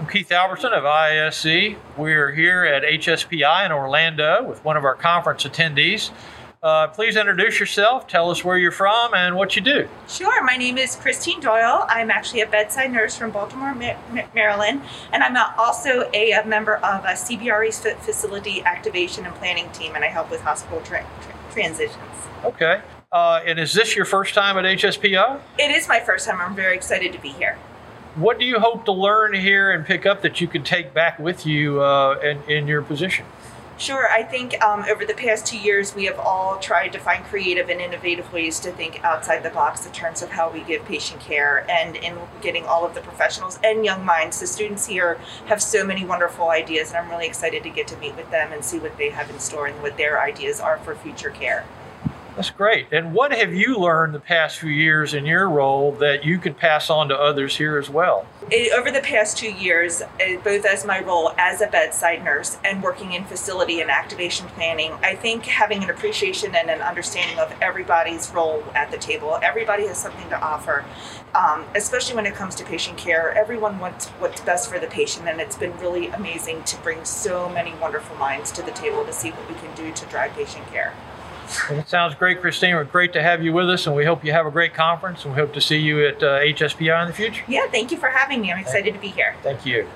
I'm Keith Albertson of ISC. We're here at HSPI in Orlando with one of our conference attendees. Uh, please introduce yourself, tell us where you're from and what you do. Sure, my name is Christine Doyle. I'm actually a bedside nurse from Baltimore, Maryland, and I'm also a, a member of a CBRE's facility activation and planning team, and I help with hospital tra- tra- transitions. Okay. Uh, and is this your first time at HSPI? It is my first time. I'm very excited to be here. What do you hope to learn here and pick up that you can take back with you uh, in, in your position? Sure. I think um, over the past two years, we have all tried to find creative and innovative ways to think outside the box in terms of how we give patient care and in getting all of the professionals and young minds. The students here have so many wonderful ideas, and I'm really excited to get to meet with them and see what they have in store and what their ideas are for future care. That's great. And what have you learned the past few years in your role that you can pass on to others here as well? Over the past two years, both as my role as a bedside nurse and working in facility and activation planning, I think having an appreciation and an understanding of everybody's role at the table, everybody has something to offer, um, especially when it comes to patient care. Everyone wants what's best for the patient, and it's been really amazing to bring so many wonderful minds to the table to see what we can do to drive patient care. Well, it sounds great, Christine. We're great to have you with us, and we hope you have a great conference. And we hope to see you at uh, HSPI in the future. Yeah, thank you for having me. I'm excited to be here. Thank you.